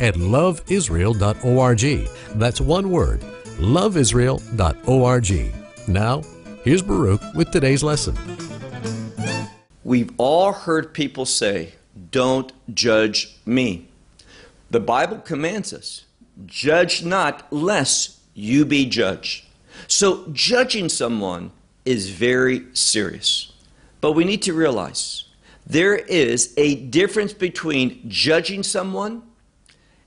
at loveisrael.org. That's one word, loveisrael.org. Now, here's Baruch with today's lesson. We've all heard people say, Don't judge me. The Bible commands us, Judge not, lest you be judged. So, judging someone is very serious. But we need to realize there is a difference between judging someone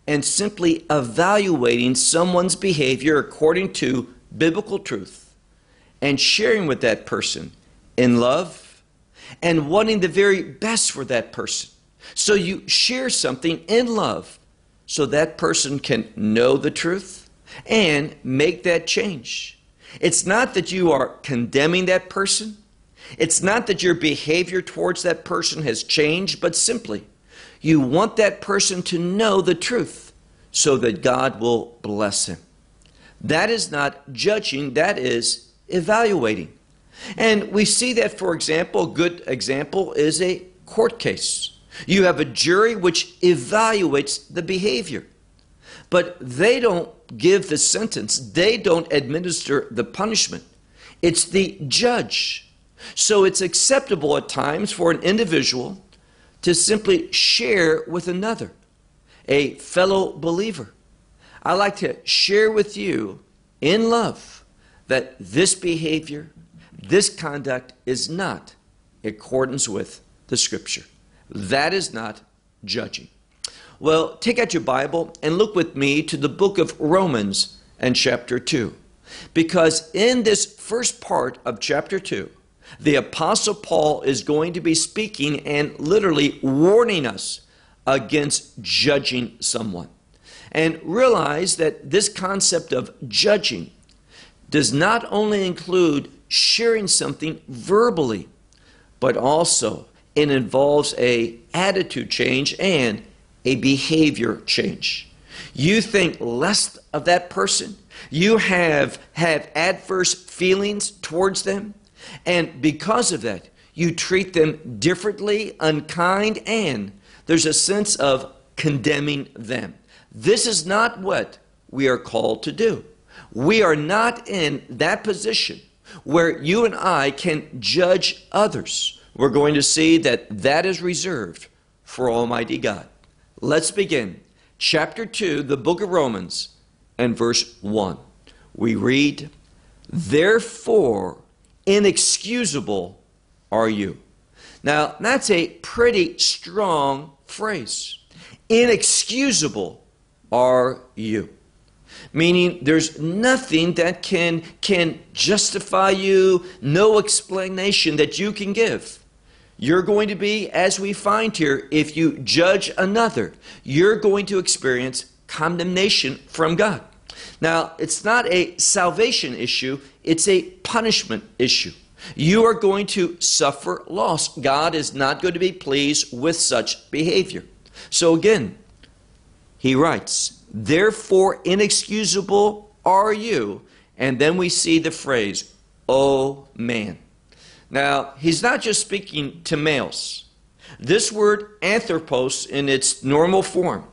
and simply evaluating someone's behavior according to biblical truth and sharing with that person in love and wanting the very best for that person. So you share something in love so that person can know the truth and make that change. It's not that you are condemning that person. It's not that your behavior towards that person has changed, but simply you want that person to know the truth so that God will bless him. That is not judging, that is evaluating. And we see that, for example, a good example is a court case. You have a jury which evaluates the behavior, but they don't give the sentence, they don't administer the punishment. It's the judge. So it's acceptable at times for an individual to simply share with another, a fellow believer. I like to share with you in love that this behavior, this conduct is not in accordance with the scripture. That is not judging. Well, take out your Bible and look with me to the book of Romans and chapter 2. Because in this first part of chapter 2, the Apostle Paul is going to be speaking and literally warning us against judging someone. And realize that this concept of judging does not only include sharing something verbally, but also it involves a attitude change and a behavior change. You think less of that person, you have have adverse feelings towards them, and because of that, you treat them differently, unkind, and there's a sense of condemning them. This is not what we are called to do. We are not in that position where you and I can judge others. We're going to see that that is reserved for Almighty God. Let's begin. Chapter 2, the book of Romans, and verse 1. We read, Therefore, inexcusable are you. Now, that's a pretty strong phrase. Inexcusable are you. Meaning there's nothing that can, can justify you, no explanation that you can give. You're going to be, as we find here, if you judge another, you're going to experience condemnation from God. Now, it's not a salvation issue, it's a punishment issue. You are going to suffer loss. God is not going to be pleased with such behavior. So again, he writes, Therefore, inexcusable are you. And then we see the phrase, Oh man. Now, he's not just speaking to males. This word anthropos in its normal form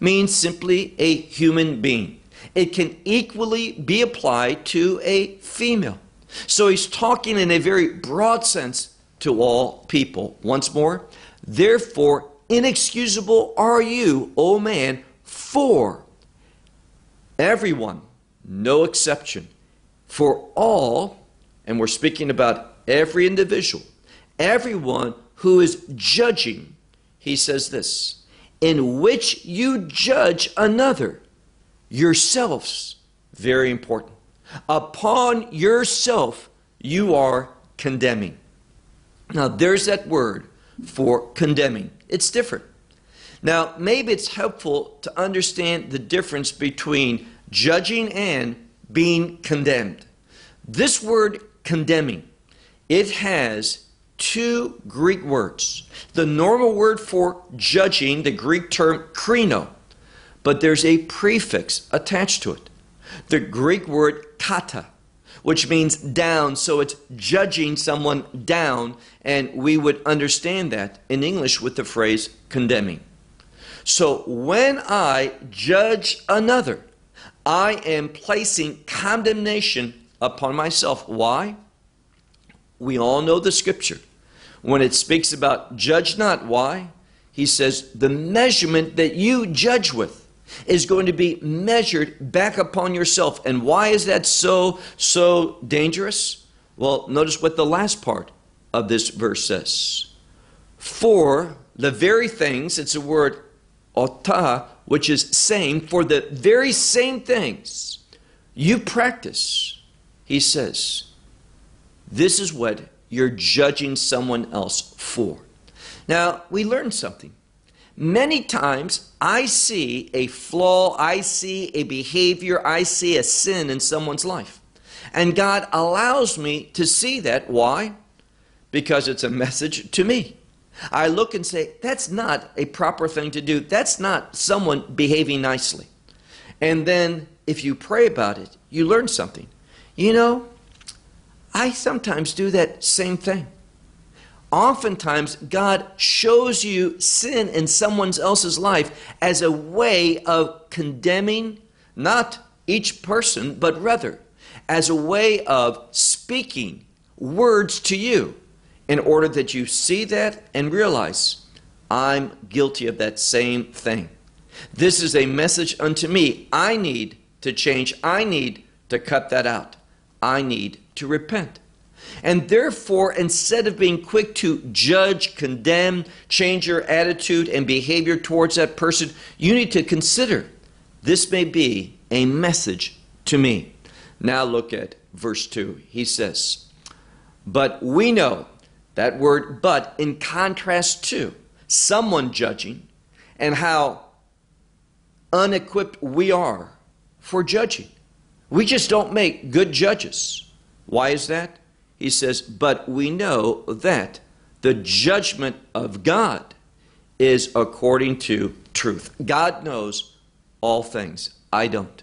means simply a human being it can equally be applied to a female. So he's talking in a very broad sense to all people. Once more, therefore, inexcusable are you, O man, for everyone, no exception, for all, and we're speaking about every individual, everyone who is judging, he says this, in which you judge another yourselves, very important. Upon yourself, you are condemning. Now, there's that word for condemning. It's different. Now, maybe it's helpful to understand the difference between judging and being condemned. This word condemning, it has two Greek words. The normal word for judging, the Greek term krino, but there's a prefix attached to it. The Greek word kata, which means down, so it's judging someone down, and we would understand that in English with the phrase condemning. So when I judge another, I am placing condemnation upon myself. Why? We all know the scripture. When it speaks about judge not, why? He says, the measurement that you judge with is going to be measured back upon yourself. And why is that so, so dangerous? Well, notice what the last part of this verse says. For the very things, it's a word ota, which is same, for the very same things you practice, he says, this is what you're judging someone else for. Now, we learned something. Many times I see a flaw, I see a behavior, I see a sin in someone's life. And God allows me to see that. Why? Because it's a message to me. I look and say, that's not a proper thing to do. That's not someone behaving nicely. And then if you pray about it, you learn something. You know, I sometimes do that same thing. Oftentimes, God shows you sin in someone else's life as a way of condemning not each person, but rather as a way of speaking words to you in order that you see that and realize I'm guilty of that same thing. This is a message unto me. I need to change. I need to cut that out. I need to repent. And therefore, instead of being quick to judge, condemn, change your attitude and behavior towards that person, you need to consider this may be a message to me. Now look at verse 2. He says, But we know, that word but, in contrast to someone judging and how unequipped we are for judging. We just don't make good judges. Why is that? He says, But we know that the judgment of God is according to truth. God knows all things. I don't.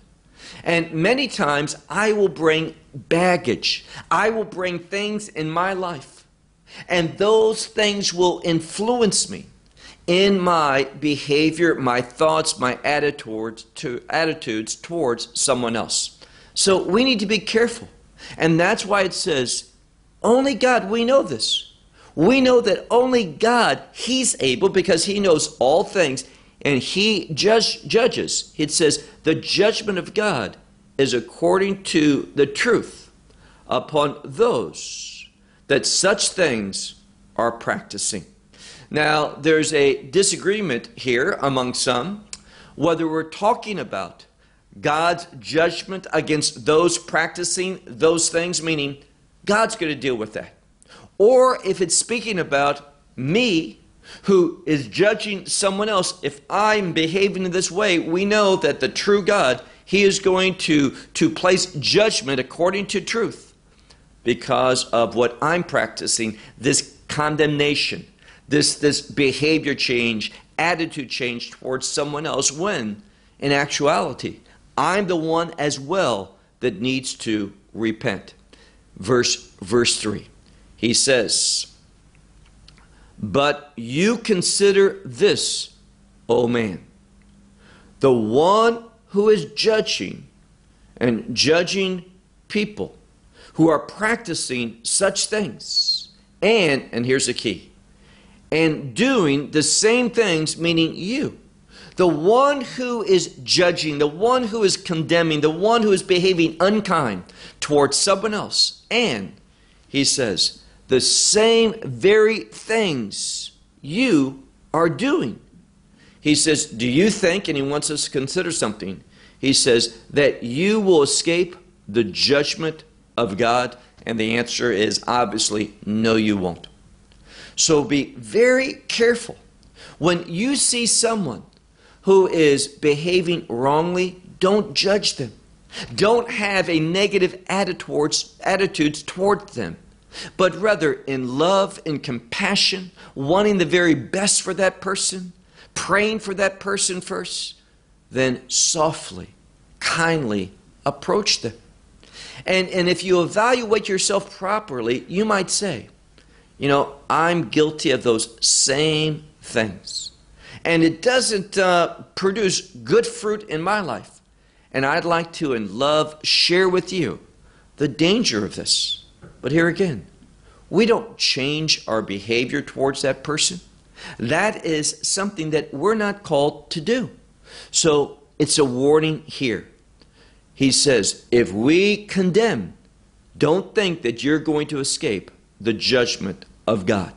And many times I will bring baggage, I will bring things in my life, and those things will influence me in my behavior, my thoughts, my attitudes, to, attitudes towards someone else. So we need to be careful. And that's why it says, only God, we know this. We know that only God, He's able because He knows all things and He judge, judges. It says, the judgment of God is according to the truth upon those that such things are practicing. Now, there's a disagreement here among some whether we're talking about God's judgment against those practicing those things, meaning God's going to deal with that. Or if it's speaking about me who is judging someone else, if I'm behaving in this way, we know that the true God, He is going to, to place judgment according to truth because of what I'm practicing, this condemnation, this, this behavior change, attitude change towards someone else, when in actuality, I'm the one as well that needs to repent verse, verse 3. He says, But you consider this, O man, the one who is judging and judging people who are practicing such things, and, and here's the key, and doing the same things, meaning you. The one who is judging, the one who is condemning, the one who is behaving unkind towards someone else. And he says, the same very things you are doing. He says, Do you think, and he wants us to consider something, he says, that you will escape the judgment of God? And the answer is obviously, no, you won't. So be very careful When you see someone who is behaving wrongly, don't judge them. Don't have a negative attitudes towards them, but rather in love and compassion, wanting the very best for that person, praying for that person first, then softly, kindly approach them. And, and if you evaluate yourself properly, you might say, you know, I'm guilty of those same things. And it doesn't uh, produce good fruit in my life. And I'd like to, in love, share with you the danger of this. But here again, we don't change our behavior towards that person. That is something that we're not called to do. So it's a warning here. He says, if we condemn, don't think that you're going to escape the judgment of God.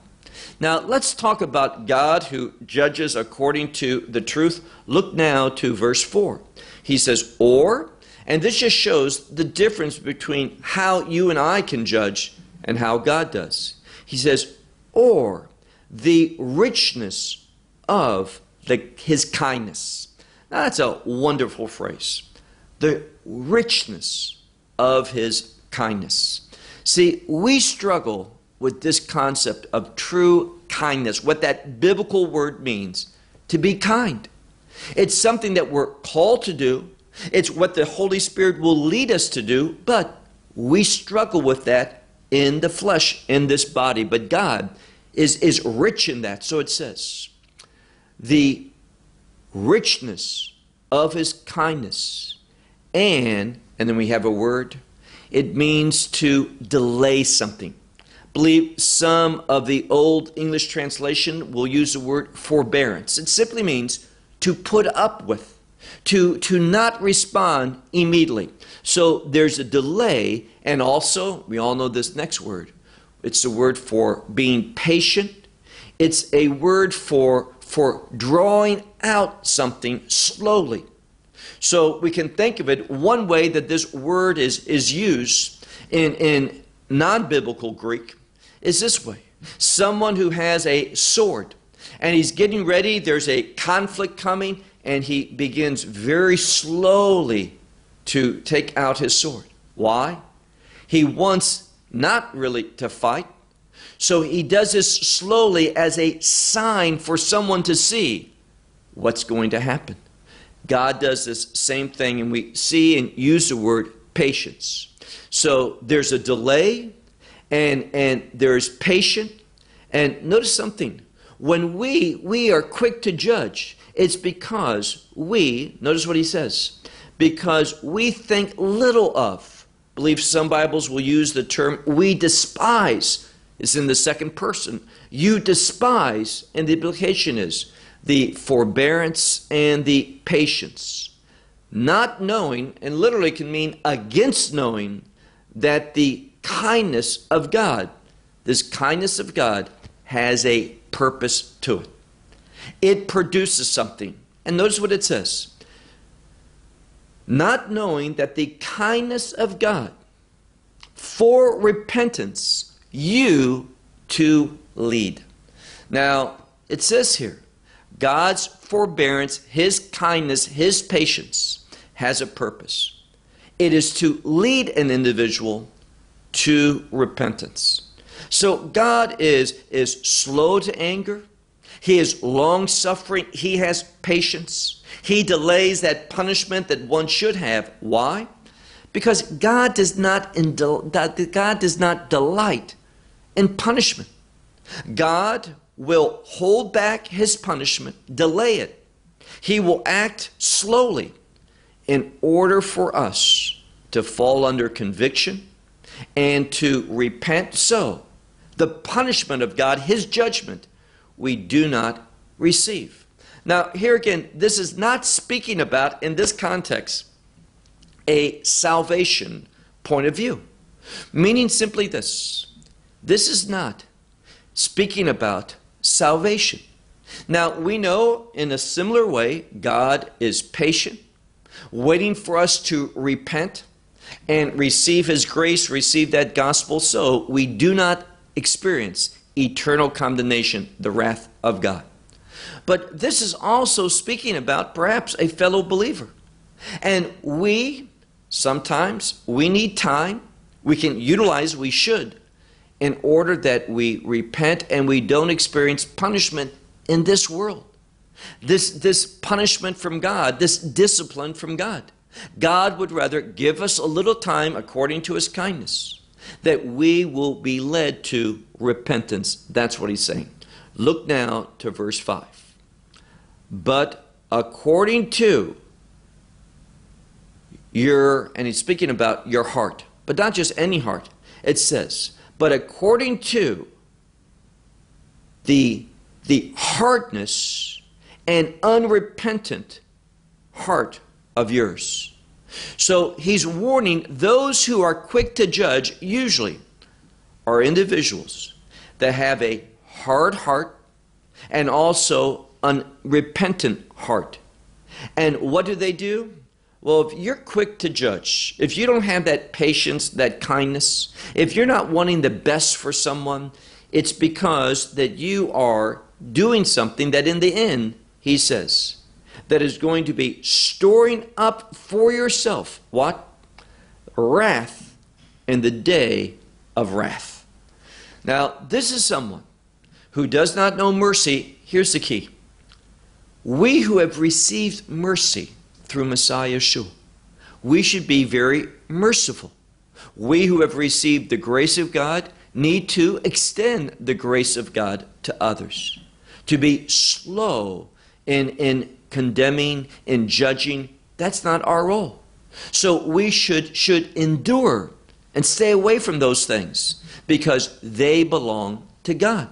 Now, let's talk about God who judges according to the truth. Look now to verse 4. He says, Or, and this just shows the difference between how you and I can judge and how God does. He says, Or the richness of the, his kindness. Now, that's a wonderful phrase. The richness of his kindness. See, we struggle with this concept of true kindness, what that biblical word means to be kind. It's something that we're called to do, it's what the Holy Spirit will lead us to do, but we struggle with that in the flesh, in this body. But God is, is rich in that. So it says, the richness of his kindness, and, and then we have a word, it means to delay something believe some of the old English translation will use the word forbearance. It simply means to put up with, to, to not respond immediately. So there's a delay, and also, we all know this next word. It's the word for being patient. It's a word for, for drawing out something slowly. So we can think of it one way that this word is, is used in, in non biblical Greek is this way someone who has a sword and he's getting ready, there's a conflict coming, and he begins very slowly to take out his sword. Why? He wants not really to fight, so he does this slowly as a sign for someone to see what's going to happen. God does this same thing, and we see and use the word patience. So there's a delay, and, and there's patience. And notice something. When we, we are quick to judge, it's because we, notice what he says, because we think little of. Believe some Bibles will use the term we despise. Is in the second person. You despise, and the implication is the forbearance and the patience. Not knowing, and literally can mean against knowing, that the kindness of God. This kindness of God has a purpose to it. It produces something. And notice what it says not knowing that the kindness of God for repentance you to lead. Now, it says here, God's forbearance, His kindness, His patience has a purpose. It is to lead an individual to repentance. So God is, is slow to anger. He is long suffering. He has patience. He delays that punishment that one should have. Why? Because God does not God does not delight in punishment. God will hold back his punishment, delay it. He will act slowly in order for us to fall under conviction and to repent so the punishment of God, his judgment, we do not receive. Now, here again, this is not speaking about, in this context, a salvation point of view. Meaning simply this this is not speaking about salvation. Now, we know in a similar way, God is patient, waiting for us to repent and receive His grace, receive that gospel, so we do not experience eternal condemnation, the wrath of God. But this is also speaking about perhaps a fellow believer. And we, sometimes, we need time. We can utilize, we should, in order that we repent and we don't experience punishment in this world. This, this punishment from God, this discipline from God. God would rather give us a little time according to his kindness that we will be led to repentance. That's what he's saying. Look now to verse 5. But according to your, and he's speaking about your heart, but not just any heart. It says, but according to the, the hardness and unrepentant heart of yours. So he's warning those who are quick to judge, usually, are individuals that have a hard heart and also unrepentant heart. And what do they do? Well, if you're quick to judge, if you don't have that patience, that kindness, if you're not wanting the best for someone, it's because that you are doing something that in the end, he says, that is going to be storing up for yourself what? Wrath in the day of wrath. Now, this is someone who does not know mercy. Here's the key. We who have received mercy through Messiah Yeshua, we should be very merciful. We who have received the grace of God need to extend the grace of God to others. To be slow in, in condemning and judging. That's not our role. So we should, should endure and stay away from those things because they belong to God.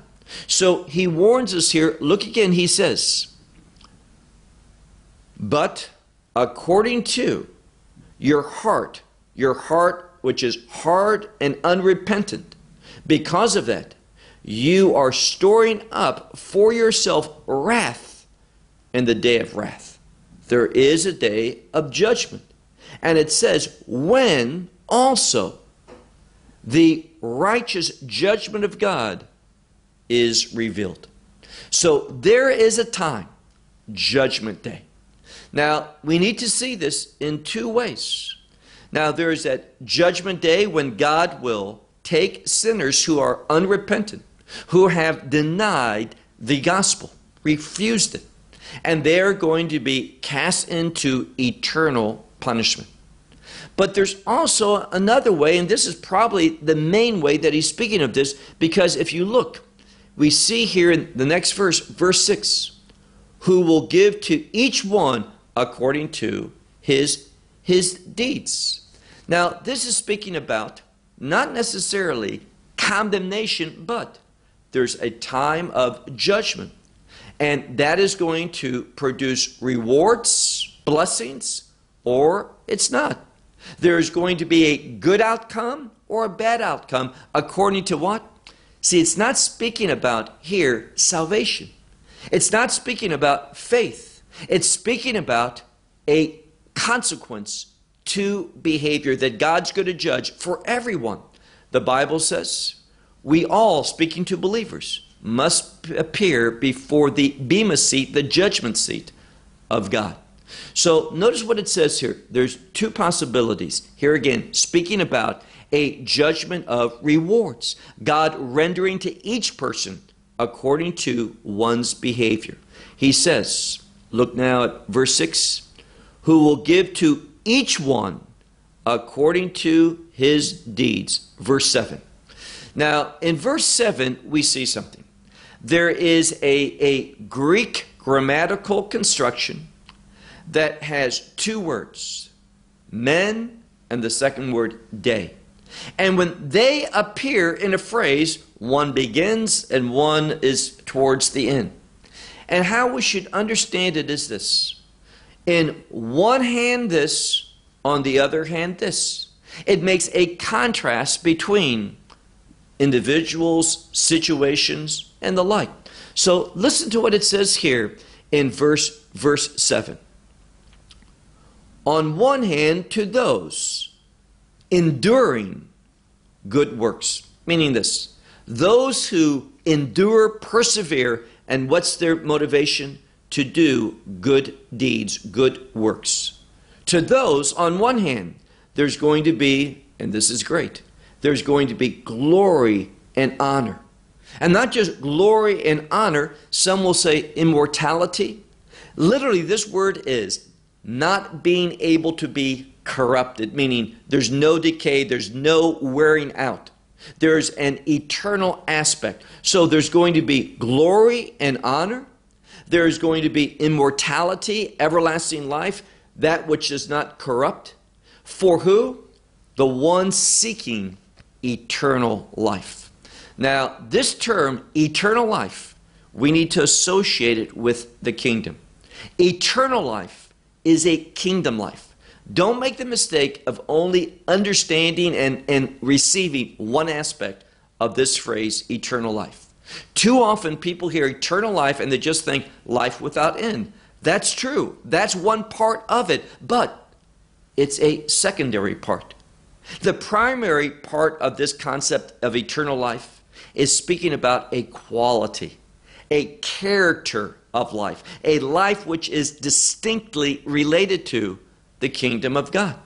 So he warns us here. Look again, he says, But according to your heart, your heart which is hard and unrepentant, because of that, you are storing up for yourself wrath in the day of wrath. There is a day of judgment. And it says, when also the righteous judgment of God is revealed. So there is a time, judgment day. Now, we need to see this in two ways. Now, there is that judgment day when God will take sinners who are unrepentant, who have denied the gospel, refused it and they're going to be cast into eternal punishment. But there's also another way, and this is probably the main way that he's speaking of this, because if you look, we see here in the next verse, verse 6, who will give to each one according to his, his deeds. Now, this is speaking about not necessarily condemnation, but there's a time of judgment. And that is going to produce rewards, blessings, or it's not. There is going to be a good outcome or a bad outcome according to what? See, it's not speaking about here salvation. It's not speaking about faith. It's speaking about a consequence to behavior that God's going to judge for everyone. The Bible says we all, speaking to believers, must appear before the Bema seat, the judgment seat of God. So notice what it says here. There's two possibilities. Here again, speaking about a judgment of rewards. God rendering to each person according to one's behavior. He says, look now at verse 6, who will give to each one according to his deeds. Verse 7. Now, in verse 7, we see something there is a, a Greek grammatical construction that has two words men and the second word de. And when they appear in a phrase, one begins and one is towards the end. And how we should understand it is this in one hand, this, on the other hand, this. It makes a contrast between individuals, situations, and the like. So listen to what it says here in verse verse 7. On one hand to those enduring good works, meaning this, those who endure, persevere, And what's their motivation? To do good deeds, good works. To those, on one hand, there's going to be, and this is great, there's going to be glory and honor. And not just glory and honor, some will say immortality. Literally, this word is not being able to be corrupted, meaning there's no decay, there's no wearing out. There's an eternal aspect. So there's going to be glory and honor. There's going to be immortality, everlasting life, that which is not corrupt. For who? The one seeking eternal life. Now, this term, eternal life, we need to associate it with the kingdom. Eternal life is a kingdom life. Don't make the mistake of only understanding and, and receiving one aspect of this phrase, eternal life. Too often people hear eternal life and they just think life without end. That's true. That's one part of it, but it's a secondary part. The primary part of this concept of eternal life is speaking about a quality, a character of life, a life which is distinctly related to the kingdom of God.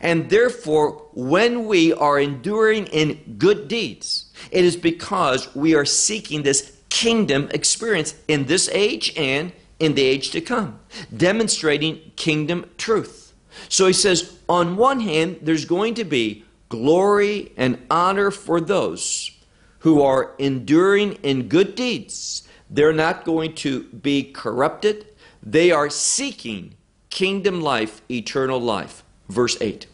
And therefore, when we are enduring in good deeds, it is because we are seeking this kingdom experience in this age and in the age to come, demonstrating kingdom truth. So he says, on one hand, there's going to be glory and honor for those who are enduring in good deeds. They're not going to be corrupted. They are seeking kingdom life, eternal life. Verse 8.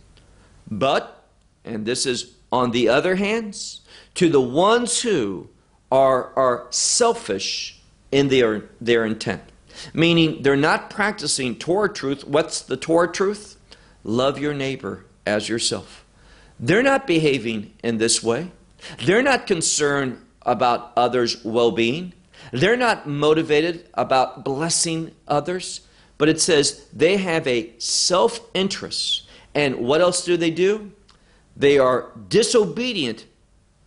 But, and this is on the other hands, to the ones who are, are selfish in their, their intent, meaning they're not practicing Torah truth. What's the Torah truth? Love your neighbor as yourself. They're not behaving in this way. They're not concerned about others' well being. They're not motivated about blessing others. But it says they have a self interest. And what else do they do? They are disobedient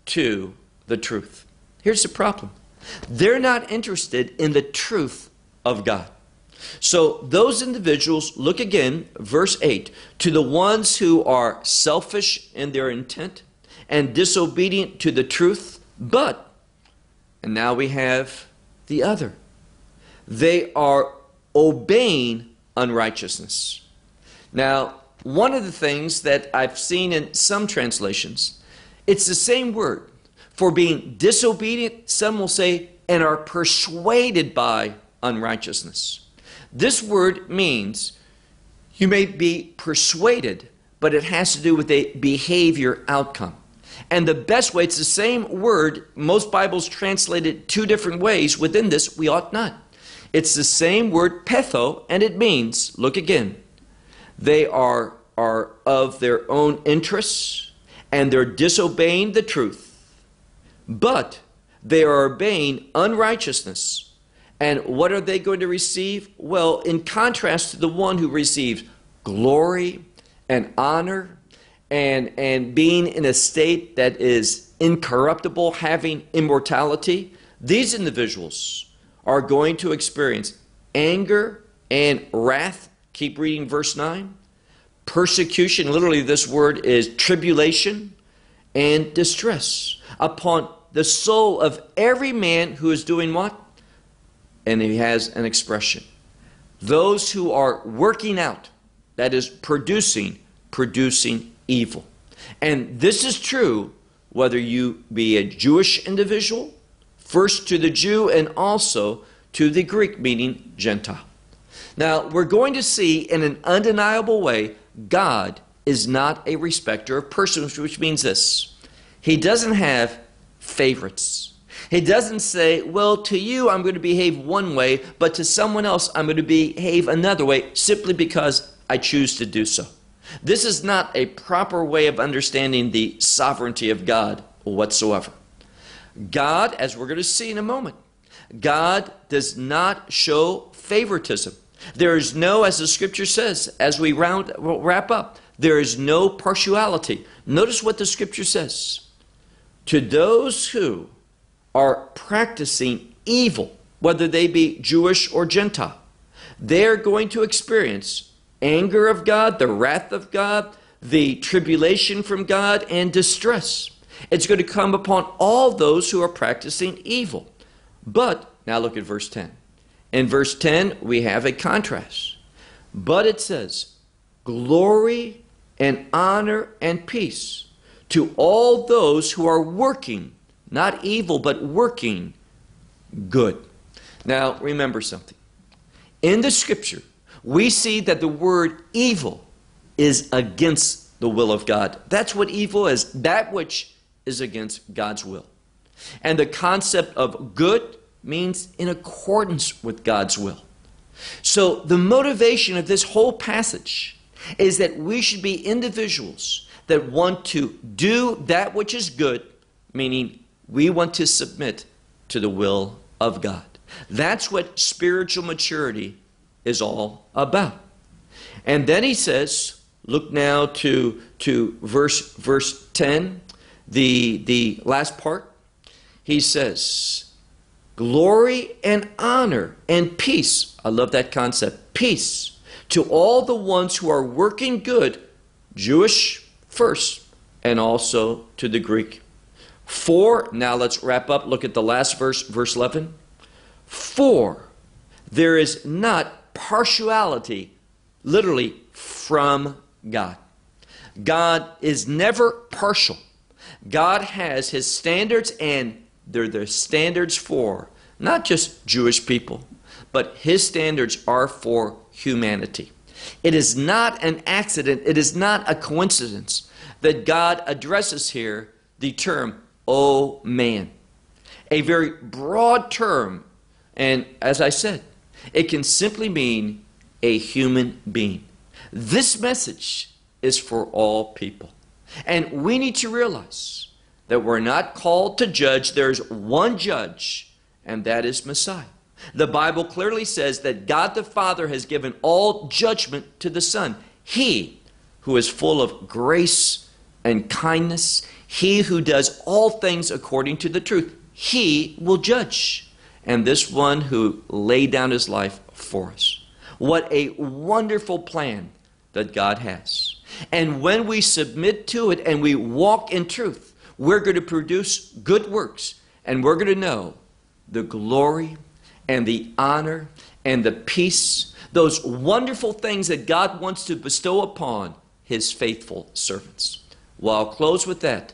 to the truth. Here's the problem they're not interested in the truth of God. So those individuals, look again, verse 8, to the ones who are selfish in their intent and disobedient to the truth, but, and now we have the other, they are obeying unrighteousness. Now, one of the things that I've seen in some translations, it's the same word. For being disobedient, some will say, and are persuaded by unrighteousness. This word means you may be persuaded, but it has to do with a behavior outcome. And the best way, it's the same word, most Bibles translate it two different ways. Within this, we ought not. It's the same word, peitho, and it means, look again, they are, are of their own interests and they're disobeying the truth, but they are obeying unrighteousness. And what are they going to receive? Well, in contrast to the one who receives glory and honor and, and being in a state that is incorruptible, having immortality, these individuals are going to experience anger and wrath. Keep reading verse 9. Persecution, literally, this word is tribulation and distress upon the soul of every man who is doing what? And he has an expression. Those who are working out, that is, producing, producing evil. And this is true whether you be a Jewish individual first to the Jew and also to the Greek, meaning Gentile. Now, we're going to see in an undeniable way God is not a respecter of persons, which means this He doesn't have favorites. He doesn't say, well, to you I'm going to behave one way, but to someone else I'm going to behave another way simply because I choose to do so. This is not a proper way of understanding the sovereignty of God whatsoever. God, as we're going to see in a moment, God does not show favoritism. There is no, as the scripture says, as we round, wrap up, there is no partiality. Notice what the scripture says. To those who are practicing evil, whether they be Jewish or Gentile. They're going to experience anger of God, the wrath of God, the tribulation from God, and distress. It's going to come upon all those who are practicing evil. But, now look at verse 10. In verse 10, we have a contrast. But it says, Glory and honor and peace to all those who are working, not evil, but working good. Now, remember something. In the scripture, we see that the word evil is against the will of God. That's what evil is, that which is against God's will. And the concept of good means in accordance with God's will. So, the motivation of this whole passage is that we should be individuals that want to do that which is good, meaning we want to submit to the will of God. That's what spiritual maturity is all about. And then he says, look now to, to verse, verse 10, the, the last part. He says, Glory and honor and peace. I love that concept. Peace to all the ones who are working good, Jewish first, and also to the Greek. For, now let's wrap up. Look at the last verse, verse 11. For there is not partiality, literally, from God. God is never partial. God has his standards, and they're the standards for not just Jewish people, but his standards are for humanity. It is not an accident, it is not a coincidence that God addresses here the term, oh man. A very broad term and as I said, it can simply mean a human being. This message is for all people. And we need to realize that we're not called to judge. There's one judge, and that is Messiah. The Bible clearly says that God the Father has given all judgment to the Son. He who is full of grace and kindness, he who does all things according to the truth, he will judge and this one who laid down his life for us. What a wonderful plan that God has. And when we submit to it and we walk in truth, we're going to produce good works and we're going to know the glory and the honor and the peace, those wonderful things that God wants to bestow upon his faithful servants. Well, I'll close with that.